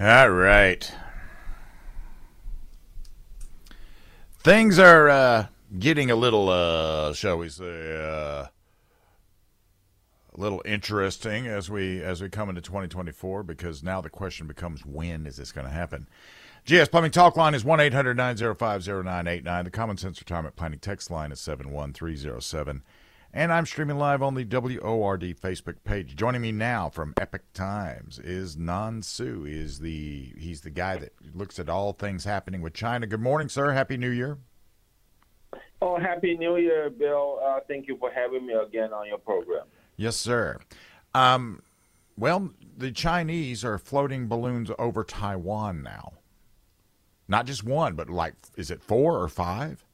All right. Things are uh, getting a little, uh, shall we say, uh, a little interesting as we as we come into 2024 because now the question becomes when is this going to happen? GS Plumbing Talk Line is 1 800 905 0989. The Common Sense Retirement Planning text line is 71307. And I'm streaming live on the WORD Facebook page. Joining me now from Epoch Times is Nan Su. Is the he's the guy that looks at all things happening with China. Good morning, sir. Happy New Year. Oh, happy New Year, Bill. Uh, thank you for having me again on your program. Yes, sir. Um, well, the Chinese are floating balloons over Taiwan now. Not just one, but like, is it four or five?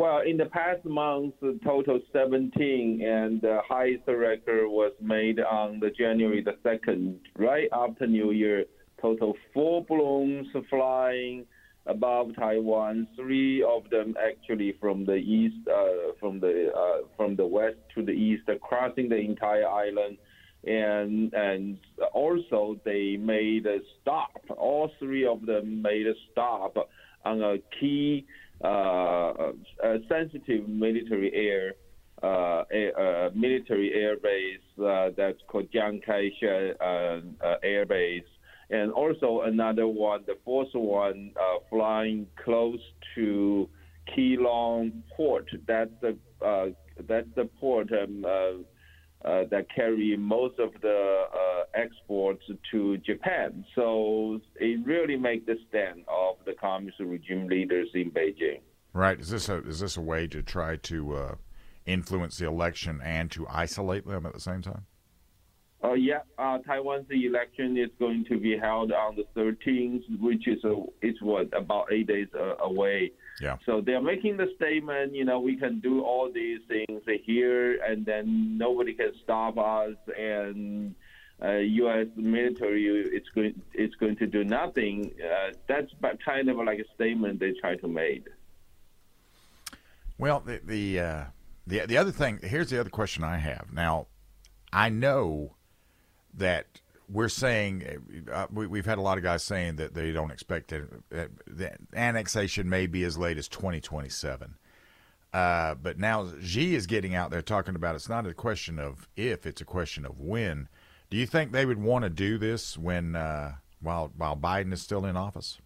Well, in the past month, total 17, and the highest record was made on the January the 2nd, right after New Year. Total four balloons flying above Taiwan. Three of them actually from the east, uh, from the uh, from the west to the east, crossing the entire island, and and also they made a stop. All three of them made a stop on a key sensitive military air. Uh, military air base uh, that's called Chiang Kai-shek uh, Air Base, and also another one, the fourth one, flying close to Keelung Port. That's the that's the port um, uh, that carry most of the uh, exports to Japan. So it really makes the stand of the communist regime leaders in Beijing. Right. Is this a is this a way to try to uh, influence the election and to isolate them at the same time? Oh yeah, uh, Taiwan's election is going to be held on the 13th, which is a, it's what about eight days uh, away. Yeah. So they're making the statement, you know, we can do all these things here, and then nobody can stop us, and uh, U.S. military it's going it's going to do nothing. Uh, that's kind of like a statement they try to make. Well, the the uh, the the other thing here's the other question I have now. I know that we're saying uh, we, have had a lot of guys saying that they don't expect it, uh, the annexation may be as late as 2027. Uh, but now Xi is getting out there talking about it's not a question of if, it's a question of when. Do you think they would want to do this when uh, while while Biden is still in office?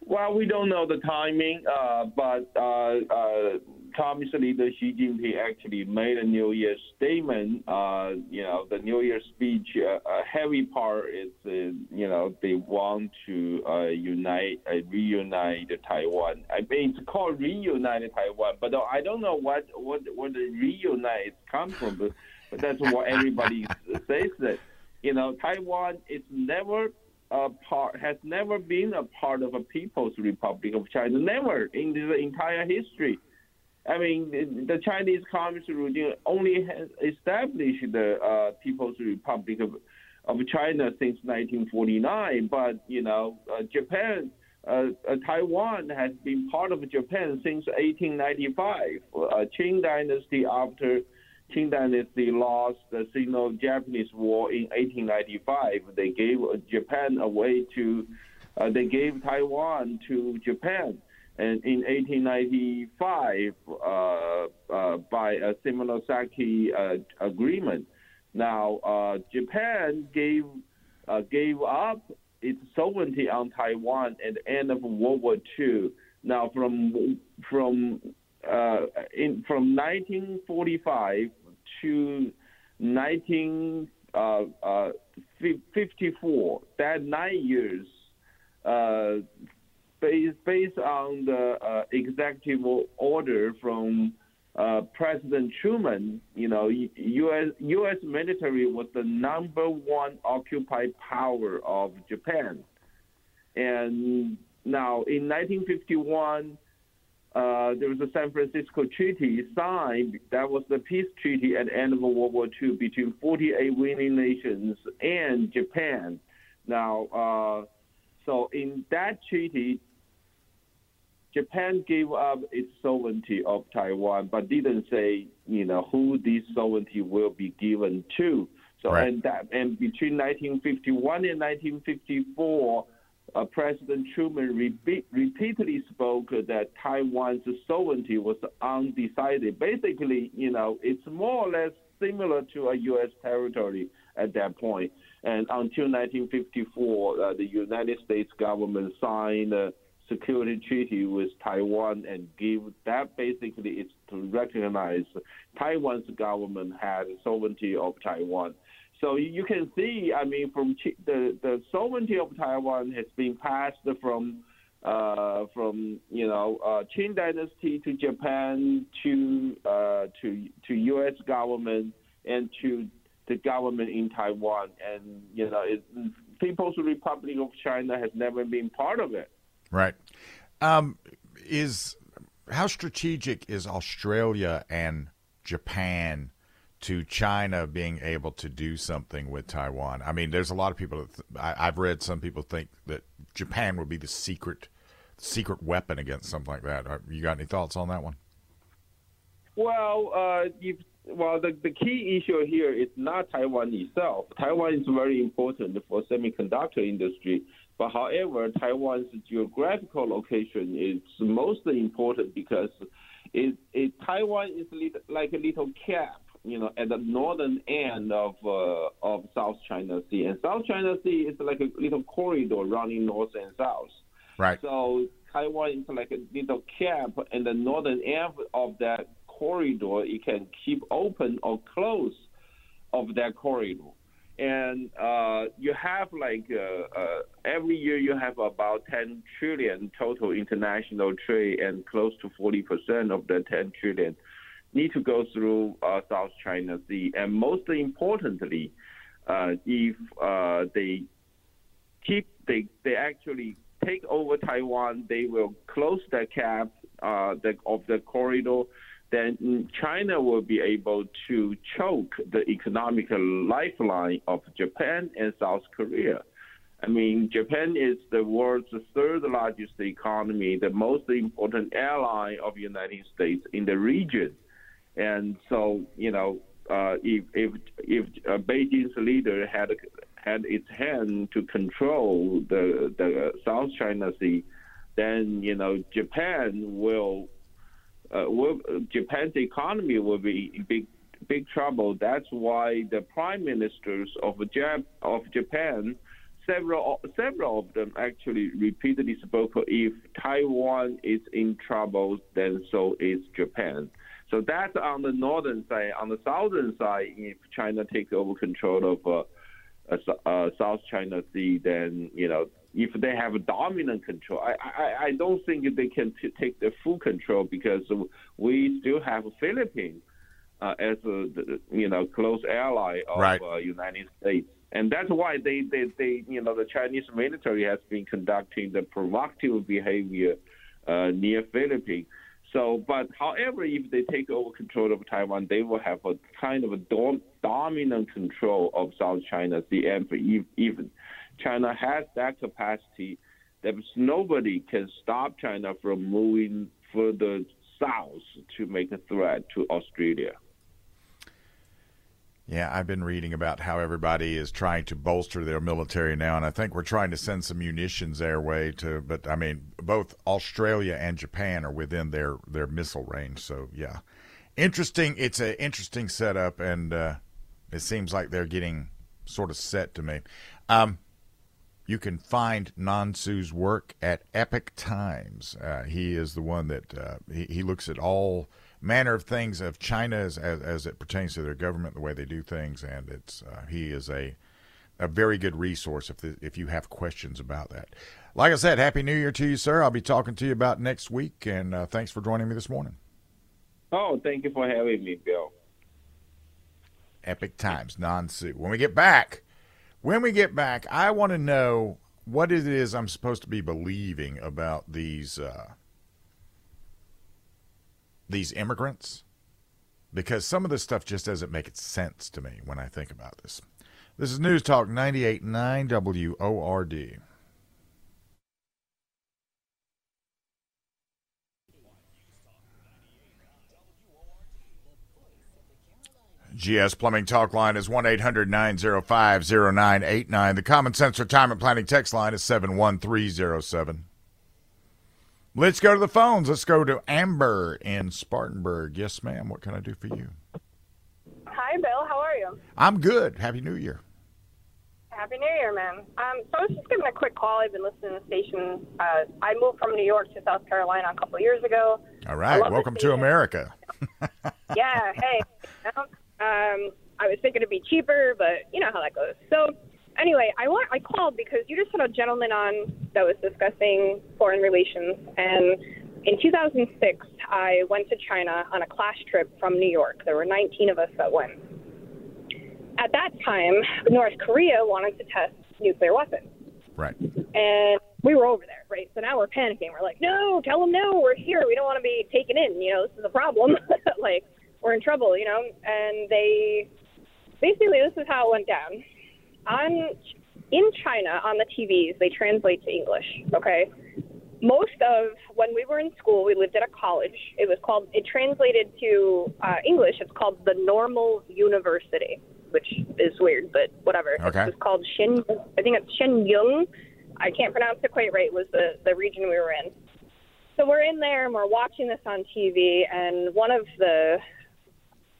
Well, we don't know the timing, uh, but uh, Communist leader Xi Jinping actually made a New Year statement. Uh, you know, the New Year speech, uh, a heavy part is, uh, you know, they want to unite, reunite Taiwan. I mean, it's called reunite Taiwan, but I don't know what what what the reunite comes from, but, but that's what everybody says that. You know, Taiwan is never a part has never been a part of a People's Republic of China. Never in the entire history. I mean, the Chinese Communist regime only has established the uh, People's Republic of, of China since 1949. But you know, uh, Japan, uh, uh Taiwan has been part of Japan since 1895. Uh, Qing Dynasty after Qing Dynasty lost the Sino-Japanese War in 1895. They gave Japan away to, uh, they gave Taiwan to Japan. And in 1895, uh, uh, by a Shimonoseki uh, agreement, now uh, Japan gave uh, gave up its sovereignty on Taiwan at the end of World War II. Now, from from in from 1945 to 1954, that nine years, uh, based, based on the uh, executive order from uh, President Truman, you know, U.S. U.S. military was the number one occupied power of Japan. And now in 1951, uh, there was a San Francisco Treaty signed. That was the peace treaty at the end of World War II between 48 winning nations and Japan. Now, uh, so in that treaty, Japan gave up its sovereignty of Taiwan, but didn't say, you know, who this sovereignty will be given to. So Right. and that and between 1951 and 1954, uh, President Truman repeat, repeatedly spoke that Taiwan's sovereignty was undecided. Basically, you know, it's more or less similar to a U.S. territory at that point. And until 1954, uh, the United States government signed a security treaty with Taiwan and give that basically is to recognize Taiwan's government had sovereignty of Taiwan. So you can see, I mean, from the the sovereignty of Taiwan has been passed from uh, from you know uh, Qing Dynasty to Japan to uh, to to U.S. government and to the government in Taiwan, and you know, it, People's Republic of China has never been part of it. Right. Um, is how strategic is Australia and Japan to China being able to do something with Taiwan? I mean, there's a lot of people. That th- I, I've read some people think that Japan would be the secret secret weapon against something like that. Are- You got any thoughts on that one? Well, uh, if, well, the, the key issue here is not Taiwan itself. Taiwan is very important for semiconductor industry, but however, Taiwan's geographical location is mostly important because it, it Taiwan is lit, like a little cap, you know, at the northern end of uh, of South China Sea, and South China Sea is like a little corridor running north and south. Right. So Taiwan is like a little cap, and the northern end of that corridor it can keep open or close of that corridor. And uh, you have like uh, uh, every year you have about 10 trillion total international trade, and close to 40 percent of the 10 trillion need to go through uh, South China Sea. And most importantly, uh, if uh, they keep they they actually take over Taiwan, they will close the cap the, of the corridor. Then China will be able to choke the economic lifeline of Japan and South Korea. I mean, Japan is the world's third largest economy, the most important ally of the United States in the region. And so, you know, uh, if if if uh, Beijing's leader had had its hand to control the the South China Sea, then you know Japan will, uh, Japan's economy will be in big big trouble. That's why the prime ministers of Jap- of Japan, several several of them actually repeatedly spoke. If Taiwan is in trouble, then so is Japan. So that's on the northern side. On the southern side, if China takes over control of uh, uh, uh, South China Sea, then you know if they have a dominant control, I I, I don't think they can t- take the full control because we still have Philippines uh, as a you know close ally of Right. uh, United States. And that's why they, they, they, you know, the Chinese military has been conducting the provocative behavior uh, near Philippines. So, but however, if they take over control of Taiwan, they will have a kind of a dom- dominant control of South China Sea. And for ev- even China has that capacity, that nobody can stop China from moving further south to make a threat to Australia. Yeah, I've been reading about how everybody is trying to bolster their military now, and I think we're trying to send some munitions their way to. But I mean, both Australia and Japan are within their their missile range. So yeah, interesting. It's an interesting setup, and uh, it seems like they're getting sort of set to me. Um, you can find Nan Su's work at Epoch Times. Uh, he is the one that uh, he, he looks at all manner of things of China as, as, as it pertains to their government, the way they do things, and it's uh, he is a a very good resource if the, if you have questions about that. Like I said, Happy New Year to you, sir. I'll be talking to you about next week, and uh, thanks for joining me this morning. Oh, thank you for having me, Bill. Epoch Times, Nan Su. When we get back, when we get back, I want to know what it is I'm supposed to be believing about these uh, these immigrants, because some of this stuff just doesn't make sense to me when I think about this. This is News Talk 98.9 WORD. GS Plumbing Talk line is 1 800 905 0989. The Common Sense Retirement Planning text line is 71307. Let's go to the phones. Let's go to Amber in Spartanburg. Yes, ma'am. What can I do for you? Hi, Bill. How are you? I'm good. Happy New Year. Happy New Year, man. Um, so I was just giving a quick call. I've been listening to the station. Uh, I moved from New York to South Carolina a couple of years ago. All right. Welcome to America. yeah. Hey. You know, um, I was thinking it'd be cheaper, but you know how that goes. So anyway, I want I called because you just had a gentleman on that was discussing foreign relations, and in 2006, I went to China on a class trip from New York. There were 19 of us that went at that time, North Korea wanted to test nuclear weapons. Right. And we were over there, right? So now we're panicking. We're like, no, tell them no, we're here. We don't want to be taken in. You know, this is a problem. like, we're in trouble, you know? And they basically, this is how it went down. On in China, on the TVs, they translate to English, okay? Most of when we were in school, we lived at a college. It was called, it translated to uh, English, it's called the Normal University which is weird, but whatever. Okay. It's called Shin. I think it's Shenyang. I can't pronounce it quite right. Was the the region we were in. So we're in there and we're watching this on TV, and one of the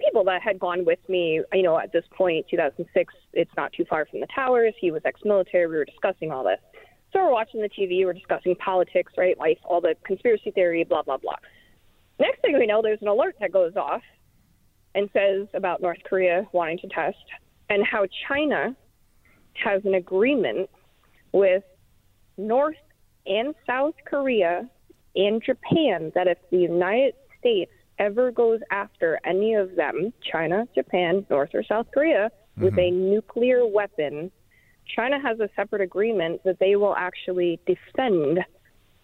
people that had gone with me, you know, at this point, 2006, it's not too far from the towers. He was ex-military. We were discussing all this. So we're watching the TV. We're discussing politics, right? Life, all the conspiracy theory, blah blah blah. Next thing we know, there's an alert that goes off and says about North Korea wanting to test, and how China has an agreement with North and South Korea and Japan that if the United States ever goes after any of them, China, Japan, North or South Korea, mm-hmm. with a nuclear weapon, China has a separate agreement that they will actually defend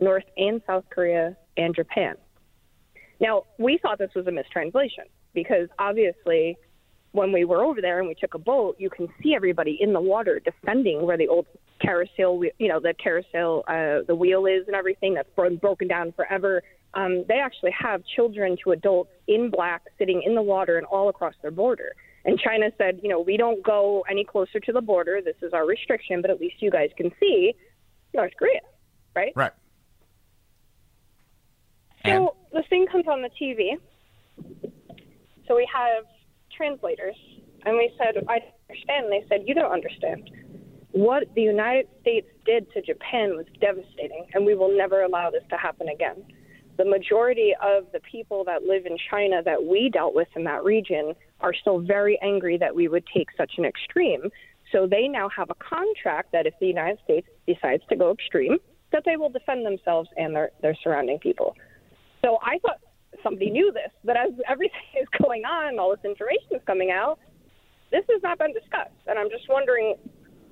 North and South Korea and Japan. Now, we thought this was a mistranslation because obviously when we were over there and we took a boat, you can see everybody in the water defending where the old carousel, you know, the carousel, uh, the wheel is and everything that's been broken down forever. Um, they actually have children to adults in black sitting in the water and all across their border. And China said, you know, we don't go any closer to the border. This is our restriction, but at least you guys can see North Korea, right? Right. So and? the thing comes on the TV so we have translators, and we said, I understand. And they said, You don't understand. What the United States did to Japan was devastating, and we will never allow this to happen again. The majority of the people that live in China that we dealt with in that region are still very angry that we would take such an extreme. So they now have a contract that if the United States decides to go extreme, that they will defend themselves and their, their surrounding people. So I thought somebody knew this. But as everything is going on, all this information is coming out, this has not been discussed. And I'm just wondering,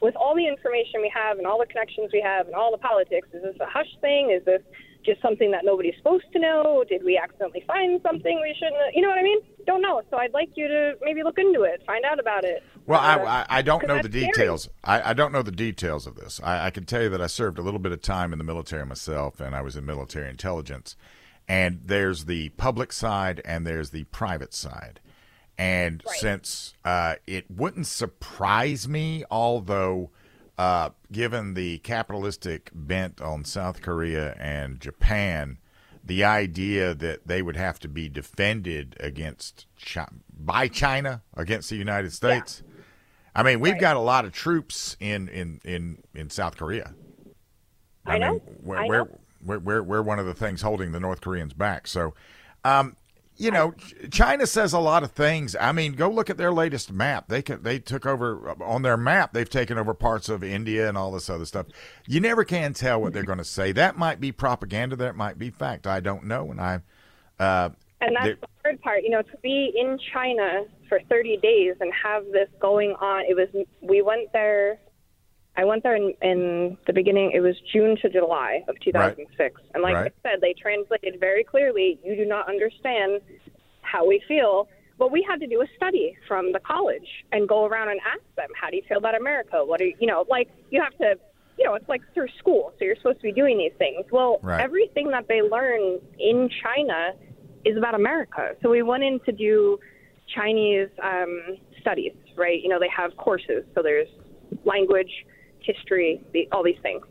with all the information we have and all the connections we have and all the politics, is this a hush thing? Is this just something that nobody's supposed to know? Did we accidentally find something we shouldn't? You know what I mean? Don't know. So I'd like you to maybe look into it, find out about it. Well, uh, I, I don't know the details. I, I, don't know the details of this. I, I can tell you that I served a little bit of time in the military myself, and I was in military intelligence and there's the public side and there's the private side. And right. since uh, it wouldn't surprise me, although uh, given the capitalistic bent on South Korea and Japan, the idea that they would have to be defended against by China against the United States. Yeah. I mean, we've right. got a lot of troops in in in in South Korea. I, I know. Mean, where, I know. We're, we're, we're one of the things holding the North Koreans back. So, um, you know, China says a lot of things. I mean, go look at their latest map. They can, they took over on their map. They've taken over parts of India and all this other stuff. You never can tell what they're going to say. That might be propaganda. That might be fact. I don't know. And I, uh, and that's the third part. You know, to be in China for 30 days and have this going on. It was we went there I went there in, in the beginning. It was June to July of 2006, right. and like right. I said, they translated very clearly. You do not understand how we feel, but we had to do a study from the college and go around and ask them, "How do you feel about America? What are you, you know, like you have to." You know, it's like through school, so you're supposed to be doing these things. Well, right. everything that they learn in China is about America. So we went in to do Chinese um, studies, right? You know, they have courses, so there's language, history, the, all these things.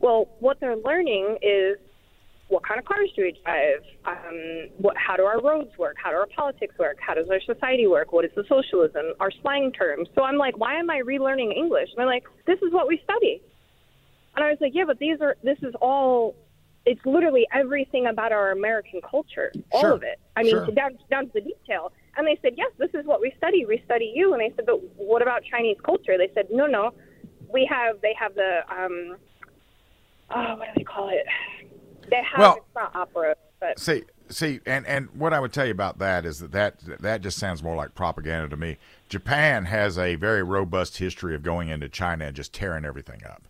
Well, what they're learning is what kind of cars do we drive? Um, what, how do our roads work? How do our politics work? How does our society work? What is the socialism? Our slang terms. So I'm like, why am I relearning English? And they're like, this is what we study. And I was like, yeah, but these are this is all. It's literally everything about our American culture, all Sure. of it. I mean, Sure. down down to the detail. And they said, yes, this is what we study. We study you. And I said, but what about Chinese culture? They said, no, no, we have. They have the. Um, oh, what do they call it? They have. Well- it's not opera, but See, see, and and what I would tell you about that is that that that just sounds more like propaganda to me. Japan has a very robust history of going into China and just tearing everything up.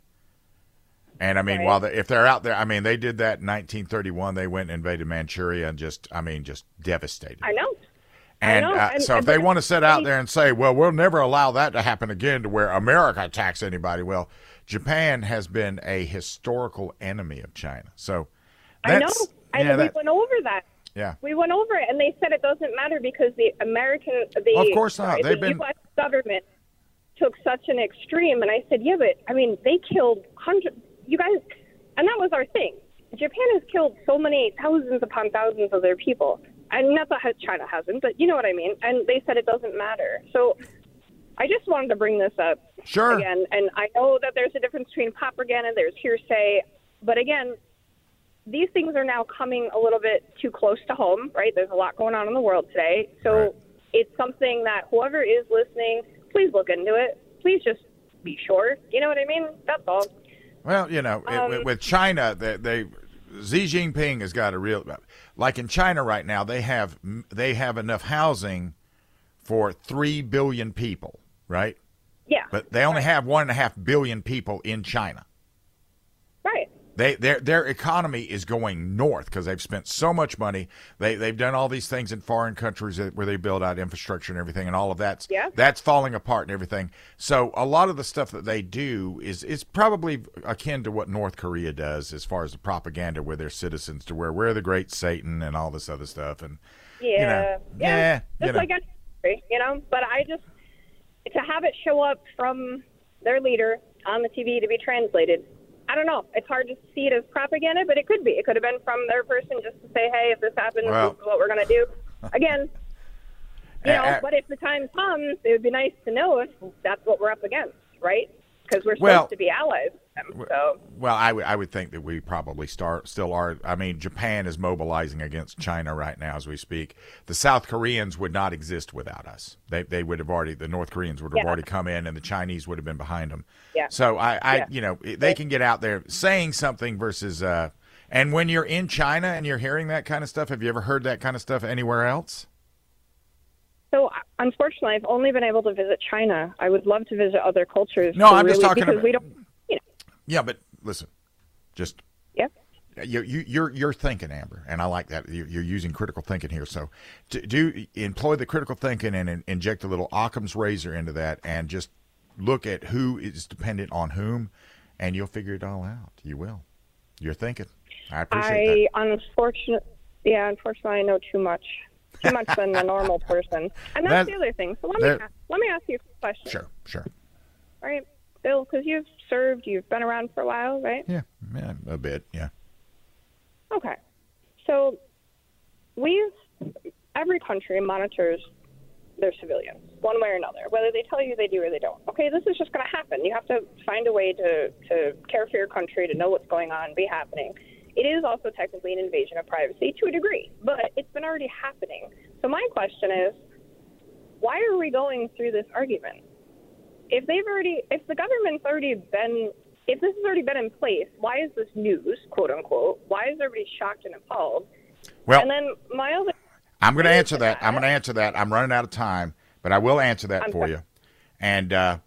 And I mean, Right. while they, if they're out there, I mean, they did that in 1931. They went and invaded Manchuria and just, I mean, just devastated. I know. And, uh, and- so if they want to sit out there and say, well, we'll never allow that to happen again to where America attacks anybody, well, Japan has been a historical enemy of China. So I know. that's, And yeah, we that- went over that. yeah. We went over it, and they said it doesn't matter because the American, the Of course not. sorry, They've the been- U.S. government took such an extreme. And I said, yeah, but I mean, they killed hundreds. You guys, and that was our thing. Japan has killed so many thousands upon thousands of their people, and not that China hasn't, but you know what I mean. And they said it doesn't matter. So I just wanted to bring this up Sure. again. And I know that there's a difference between propaganda, there's hearsay, but again, these things are now coming a little bit too close to home, right? There's a lot going on in the world today. So Right. it's something that whoever is listening, please look into it. Please just be sure. You know what I mean? That's all. Well, you know, it- Um, with China, they, they Xi Jinping has got a real like in China right now. They have they have enough housing for three billion people, right? Yeah. But they only have one and a half billion people in China. They their their economy is going north because they've spent so much money. They they've done all these things in foreign countries where they build out infrastructure and everything, and all of that's Yeah. that's falling apart and everything. So a lot of the stuff that they do is is probably akin to what North Korea does as far as the propaganda with their citizens, to where we're the great Satan and all this other stuff. And Yeah. know, yeah. yeah, you Just know. like country, you know. But I just to have it show up from their leader on the TV to be translated. I don't know. It's hard to see it as propaganda, but it could be. It could have been from their person just to say, "Hey, if this happens, Well- this is what we're going to do." Again, you know. Uh, uh, but if the time comes, it would be nice to know if that's what we're up against, right? Because we're supposed Well- to be allies them. So Well, I would I would think that we probably start still are. I mean, Japan is mobilizing against China right now as we speak. The South Koreans would not exist without us. They they would have already the North Koreans would have Yeah. already come in, and the Chinese would have been behind them. Yeah. So I, I Yeah. you know they can get out there saying something versus. uh And when you're in China and you're hearing that kind of stuff, have you ever heard that kind of stuff anywhere else? So unfortunately, I've only been able to visit China. I would love to visit other cultures. No, I'm just talking because about- we don't. Yeah, but listen, just yeah. you, you, you're you're thinking, Amber, and I like that. You're, you're using critical thinking here. So, do, employ the critical thinking and, in- inject a little Occam's razor into that, and just look at who is dependent on whom, and you'll figure it all out. You will. You're thinking. I appreciate it. I unfortunately, yeah, unfortunately, I know too much, too much than the normal person, and that's That- the other thing. So let that- me let me ask you a question. Sure, sure. All right, Bill, because you've served, you've been around for a while, right? Yeah, yeah, a bit. Yeah. Okay. So we've every country monitors their civilians one way or another, whether they tell you they do or they don't. Okay, this is just going to happen. You have to find a way to, to care for your country, to know what's going on, be happening. It is also technically an invasion of privacy to a degree, but it's been already happening. So my question is, why are we going through this argument? If they've already, if the government's already been, if this has already been in place, why is this news, quote unquote? Why is everybody shocked and appalled? Well, and then my other, I'm going to answer answer that. I'm going to answer that. I'm running out of time, but I will answer that I'm for sorry. you. And uh,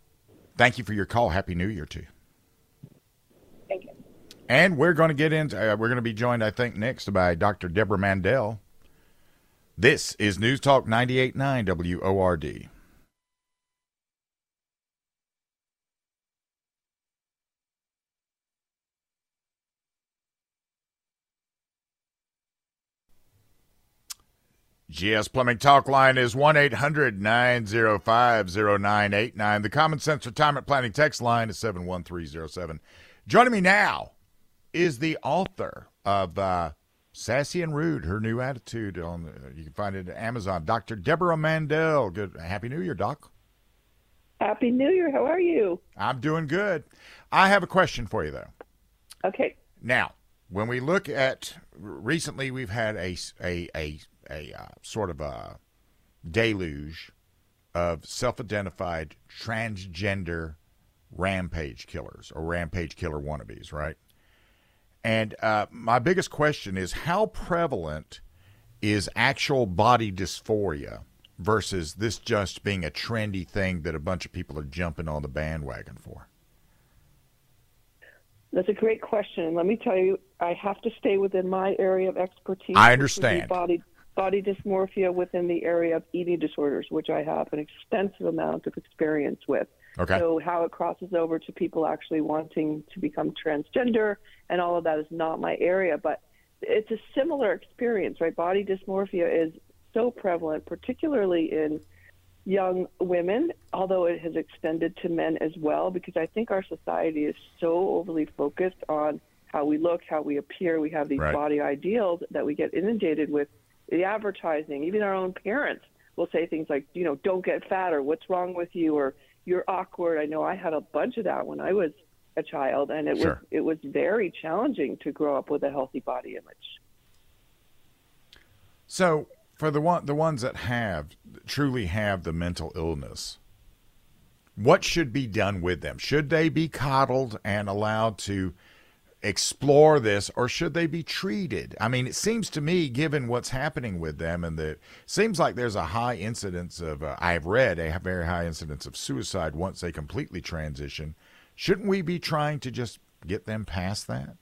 thank you for your call. Happy New Year to you. thank you. And we're going to get into, uh, we're going to be joined, I think, next by Dr. Deborah Mandel. This is News Talk 98.9 WORD. GS Plumbing Talk line is 1 800 905 0989. The Common Sense Retirement Planning text line is 71307. Joining me now is the author of uh, Sassy and Rude, her new attitude. On the, You can find it at Amazon. Dr. Deborah Mandel. Good. Happy New Year, Doc. Happy New Year. How are you? I'm doing good. I have a question for you, though. Okay. Now, when we look at recently, we've had a, a, a a uh, sort of a deluge of self-identified transgender rampage killers or rampage killer wannabes, right? And uh, my biggest question is how prevalent is actual body dysphoria versus this just being a trendy thing that a bunch of people are jumping on the bandwagon for? That's a great question. Let me tell you, I have to stay within my area of expertise. I understand. Body body dysmorphia within the area of eating disorders, which I have an extensive amount of experience with. Okay. So how it crosses over to people actually wanting to become transgender and all of that is not my area, but it's a similar experience, right? Body dysmorphia is so prevalent, particularly in young women, although it has extended to men as well, because I think our society is so overly focused on how we look, how we appear. We have these right. body ideals that we get inundated with the advertising, even our own parents will say things like, you know, don't get fat or what's wrong with you or you're awkward. I know I had a bunch of that when I was a child and it sure. was it was very challenging to grow up with a healthy body image. So, for the one the ones that have truly have the mental illness, what should be done with them? Should they be coddled and allowed to explore this or should they be treated? I mean, it seems to me, given what's happening with them, and the seems like there's a high incidence of, uh, I've read a very high incidence of suicide once they completely transition. Shouldn't we be trying to just get them past that?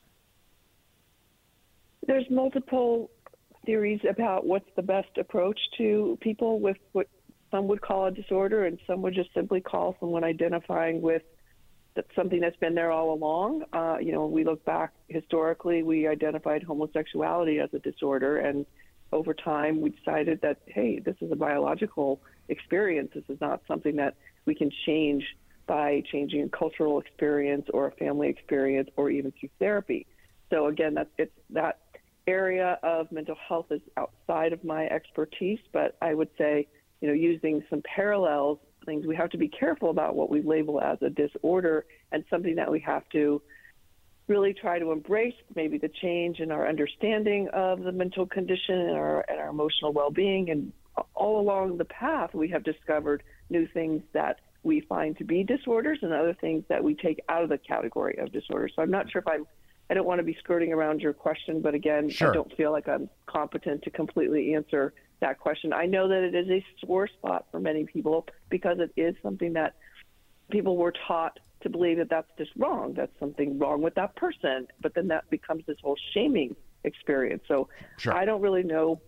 There's multiple theories about what's the best approach to people with what some would call a disorder and some would just simply call someone identifying with that's something that's been there all along. Uh, you know, we look back historically, we identified homosexuality as a disorder, and over time, we decided that hey, this is a biological experience. This is not something that we can change by changing a cultural experience or a family experience or even through therapy. So again, that it's that area of mental health is outside of my expertise, but I would say, you know, using some parallels things. We have to be careful about what we label as a disorder and something that we have to really try to embrace maybe the change in our understanding of the mental condition and our, and our emotional well-being and all along the path we have discovered new things that we find to be disorders and other things that we take out of the category of disorders. So I'm not sure if I'm I don't want to be skirting around your question, but again, sure. I don't feel like I'm competent to completely answer that question. I know that it is a sore spot for many people because it is something that people were taught to believe that that's just wrong. That's something wrong with that person. But then that becomes this whole shaming experience. So sure. I don't really know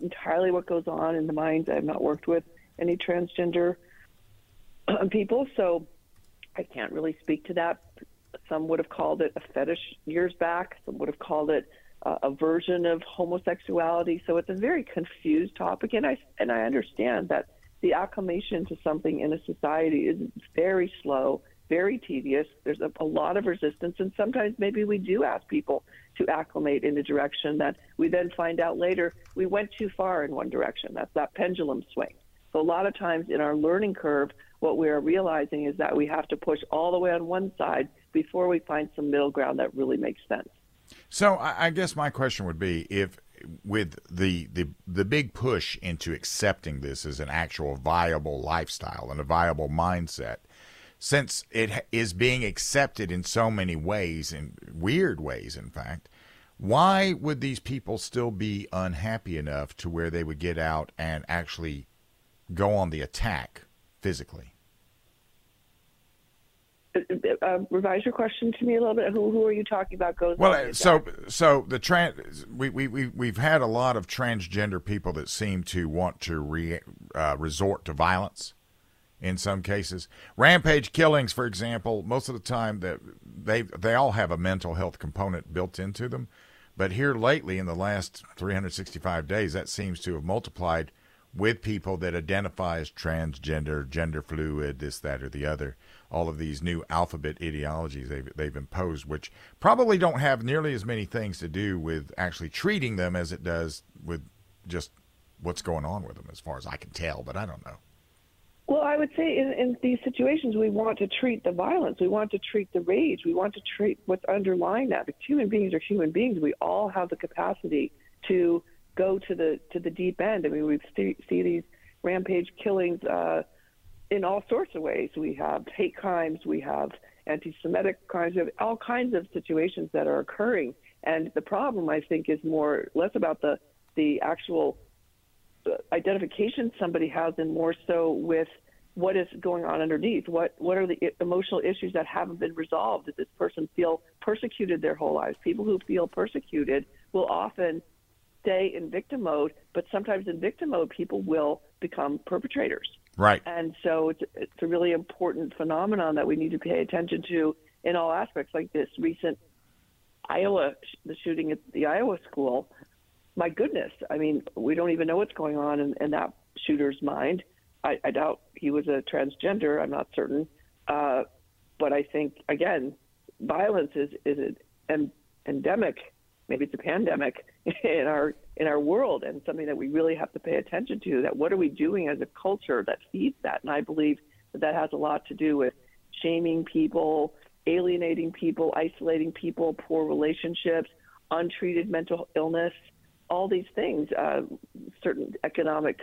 entirely what goes on in the minds. I've not worked with any transgender people, so I can't really speak to that. Some would have called it a fetish years back. Some would have called it uh, a version of homosexuality. So it's a very confused topic, and I and I understand that the acclimation to something in a society is very slow, very tedious. There's a, a lot of resistance, and sometimes maybe we do ask people to acclimate in a direction that we then find out later we went too far in one direction. That's that pendulum swing. So a lot of times in our learning curve, what we are realizing is that we have to push all the way on one side before we find some middle ground that really makes sense. So I guess my question would be if with the, the the big push into accepting this as an actual viable lifestyle and a viable mindset, since it is being accepted in so many ways, in weird ways, in fact, why would these people still be unhappy enough to where they would get out and actually go on the attack physically? Uh, revise your question to me a little bit? Who who are you talking about? Goes well. So so the trans we we we we've had a lot of transgender people that seem to want to re, uh, resort to violence. In some cases, rampage killings, for example, most of the time that they they all have a mental health component built into them. But here lately, in the last 365 days, that seems to have multiplied with people that identify as transgender, gender fluid, this, that, or the other. All of these new alphabet ideologies they've, they've imposed, which probably don't have nearly as many things to do with actually treating them as it does with just what's going on with them, as far as I can tell. But I don't know. Well, I would say in, in these situations, we want to treat the violence. We want to treat the rage. We want to treat what's underlying that. Because human beings are human beings. We all have the capacity to go to the to the deep end. I mean, we see, see these rampage killings uh, in all sorts of ways. We have hate crimes. We have anti-Semitic crimes. We have all kinds of situations that are occurring. And the problem, I think, is more less about the the actual uh, identification somebody has, and more so with what is going on underneath. What what are the emotional issues that haven't been resolved? Does this person feel persecuted their whole lives? People who feel persecuted will often stay in victim mode, but sometimes in victim mode, people will become perpetrators. Right. And so it's, it's a really important phenomenon that we need to pay attention to in all aspects, like this recent Iowa, the shooting at the Iowa school. My goodness, I mean, we don't even know what's going on in, in that shooter's mind. I, I doubt he was a transgender. I'm not certain, uh, but I think again, violence is is an endemic maybe it's a pandemic in our in our world and something that we really have to pay attention to that what are we doing as a culture that feeds that and i believe that that has a lot to do with shaming people alienating people isolating people poor relationships untreated mental illness all these things uh, certain economic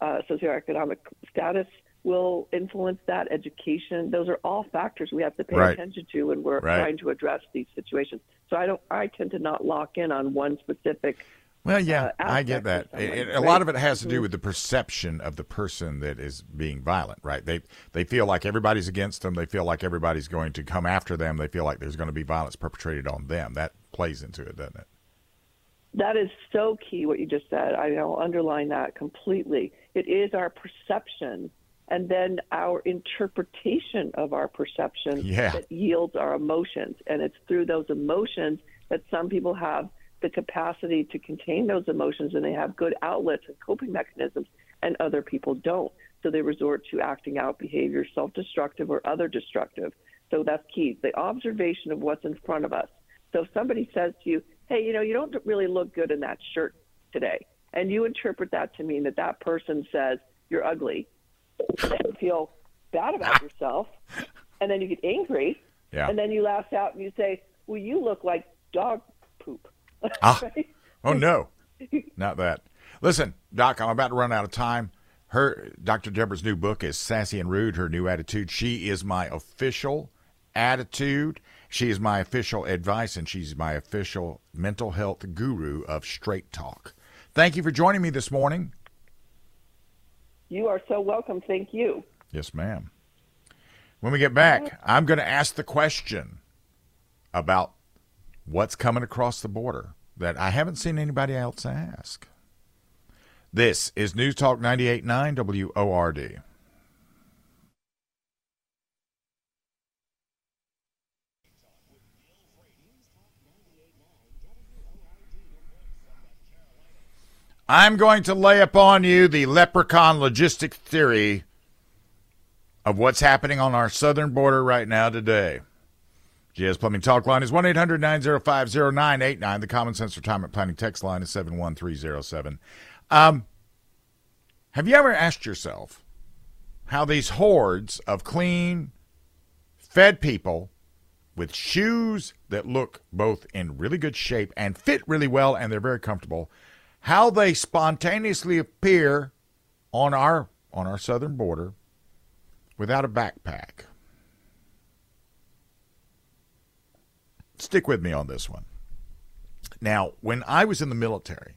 uh, socioeconomic status will influence that education those are all factors we have to pay Right. attention to when we're Right. trying to address these situations so i don't i tend to not lock in on one specific Well, yeah, uh, I get that. It- it- a lot of it has to do Mhm. with the perception of the person that is being violent, right? They they feel like everybody's against them. They feel like everybody's going to come after them. They feel like there's going to be violence perpetrated on them. That plays into it, doesn't it? That is so key what you just said. I will underline that completely. It is our perception and then our interpretation of our perception Yeah. that yields our emotions. And it's through those emotions that some people have the capacity to contain those emotions and they have good outlets and coping mechanisms, and other people don't. So they resort to acting out behavior, self destructive or other destructive. So that's key. The observation of what's in front of us. So if somebody says to you, hey, you know, you don't really look good in that shirt today, and you interpret that to mean that that person says you're ugly, and feel bad about yourself, and then you get angry, Yeah. and then you lash out and you say, well, you look like dog poop. Ah. Right? Oh no, not that. Listen, Doc, I'm about to run out of time. Her Dr. Deborah's new book is Sassy and Rude. Her new attitude. She is my official attitude. She is my official advice, and she's my official mental health guru of Straight Talk. Thank you for joining me this morning. You are so welcome. Thank you. Yes, ma'am. When we get back, I'm going to ask the question about what's coming across the border that I haven't seen anybody else ask. This is News Talk 98.9 WORD. I'm going to lay upon you the leprechaun logistic theory of what's happening on our southern border right now today. GS Plumbing Talk line is 1 800 905 0989. The Common Sense Retirement Planning text line is 71307. Um, have you ever asked yourself how these hordes of clean, fed people with shoes that look both in really good shape and fit really well and they're very comfortable, how they spontaneously appear on our on our southern border without a backpack. Stick with me on this one. Now, when I was in the military,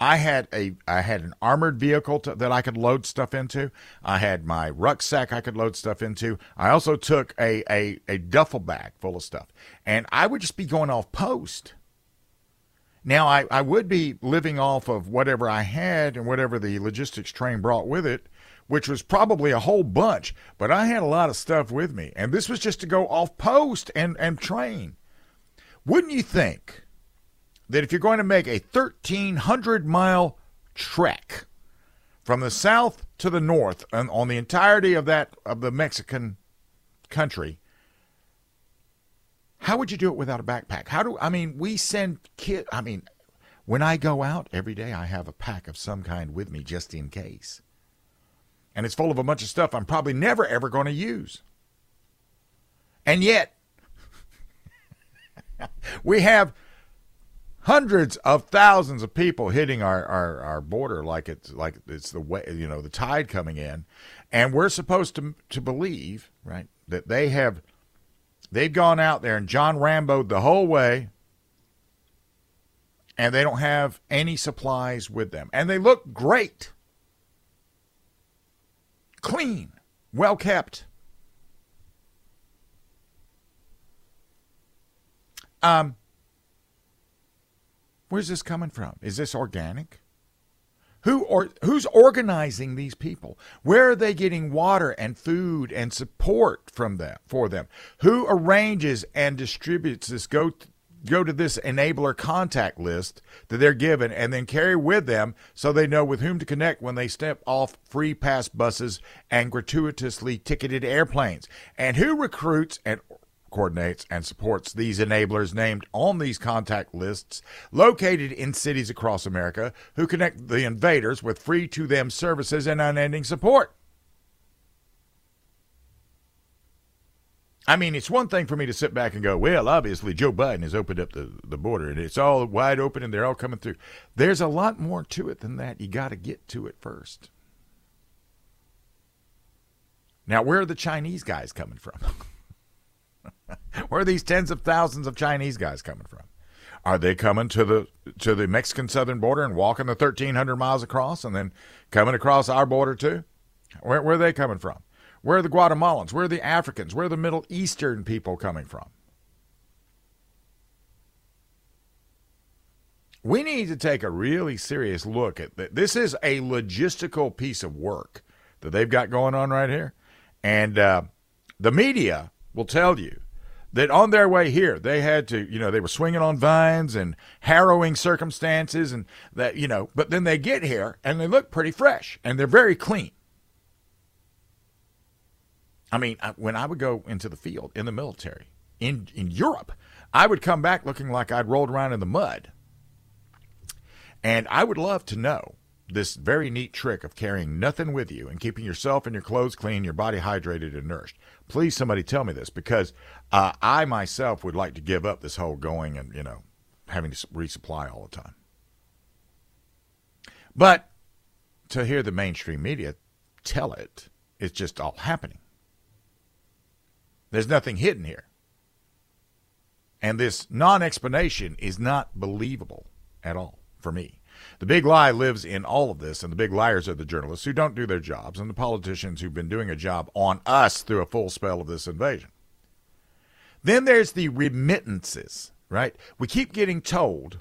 I had a I had an armored vehicle to, that I could load stuff into. I had my rucksack I could load stuff into. I also took a, a, a duffel bag full of stuff, and I would just be going off post. Now I, I would be living off of whatever I had and whatever the logistics train brought with it, which was probably a whole bunch, but I had a lot of stuff with me. And this was just to go off post and, and train. Wouldn't you think that if you're going to make a 1,300 mile trek from the south to the north and on the entirety of that of the Mexican country, how would you do it without a backpack? How do I mean we send kid I mean when I go out every day I have a pack of some kind with me just in case. And it's full of a bunch of stuff I'm probably never ever going to use. And yet we have hundreds of thousands of people hitting our, our, our border like it's like it's the way you know the tide coming in and we're supposed to to believe right that they have they've gone out there and John Ramboed the whole way and they don't have any supplies with them and they look great clean well kept um Where's this coming from? Is this organic? Who or who's organizing these people? Where are they getting water and food and support from them for them? Who arranges and distributes this go go to this enabler contact list that they're given and then carry with them so they know with whom to connect when they step off free pass buses and gratuitously ticketed airplanes? And who recruits and coordinates and supports these enablers named on these contact lists located in cities across America who connect the invaders with free to them services and unending support. I mean, it's one thing for me to sit back and go, well, obviously Joe Biden has opened up the, the border and it's all wide open and they're all coming through. There's a lot more to it than that. You got to get to it first. Now, where are the Chinese guys coming from? Where are these tens of thousands of Chinese guys coming from? Are they coming to the to the Mexican southern border and walking the 1,300 miles across and then coming across our border too? Where, where are they coming from? Where are the Guatemalans? Where are the Africans? Where are the Middle Eastern people coming from? We need to take a really serious look at that. This is a logistical piece of work that they've got going on right here. And uh, the media will tell you that on their way here, they had to, you know, they were swinging on vines and harrowing circumstances and that, you know, but then they get here and they look pretty fresh and they're very clean. I mean, when I would go into the field in the military in, in Europe, I would come back looking like I'd rolled around in the mud. And I would love to know this very neat trick of carrying nothing with you and keeping yourself and your clothes clean, your body hydrated and nourished. Please, somebody tell me this because uh, I myself would like to give up this whole going and, you know, having to resupply all the time. But to hear the mainstream media tell it, it's just all happening. There's nothing hidden here. And this non explanation is not believable at all for me. The big lie lives in all of this, and the big liars are the journalists who don't do their jobs and the politicians who've been doing a job on us through a full spell of this invasion. Then there's the remittances, right? We keep getting told,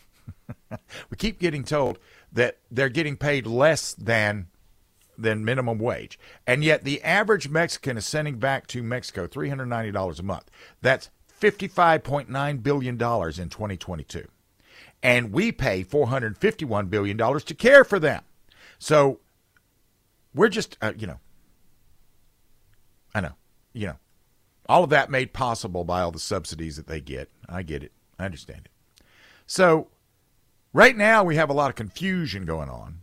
we keep getting told that they're getting paid less than than minimum wage. And yet the average Mexican is sending back to Mexico $390 a month. That's $55.9 billion in 2022 and we pay $451 billion to care for them. So we're just, uh, you know, I know, you know, all of that made possible by all the subsidies that they get. I get it. I understand it. So right now we have a lot of confusion going on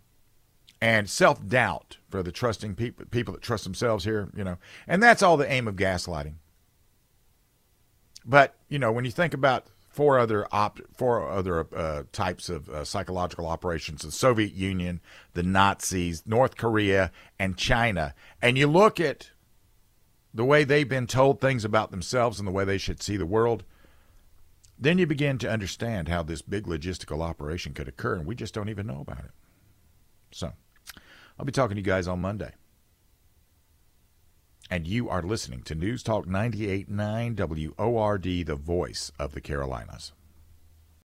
and self doubt for the trusting people, people that trust themselves here, you know, and that's all the aim of gaslighting. But, you know, when you think about four other op- four other uh, types of uh, psychological operations: the Soviet Union, the Nazis, North Korea, and China. And you look at the way they've been told things about themselves and the way they should see the world. Then you begin to understand how this big logistical operation could occur, and we just don't even know about it. So, I'll be talking to you guys on Monday. And you are listening to News Talk 98.9 WORD, the voice of the Carolinas.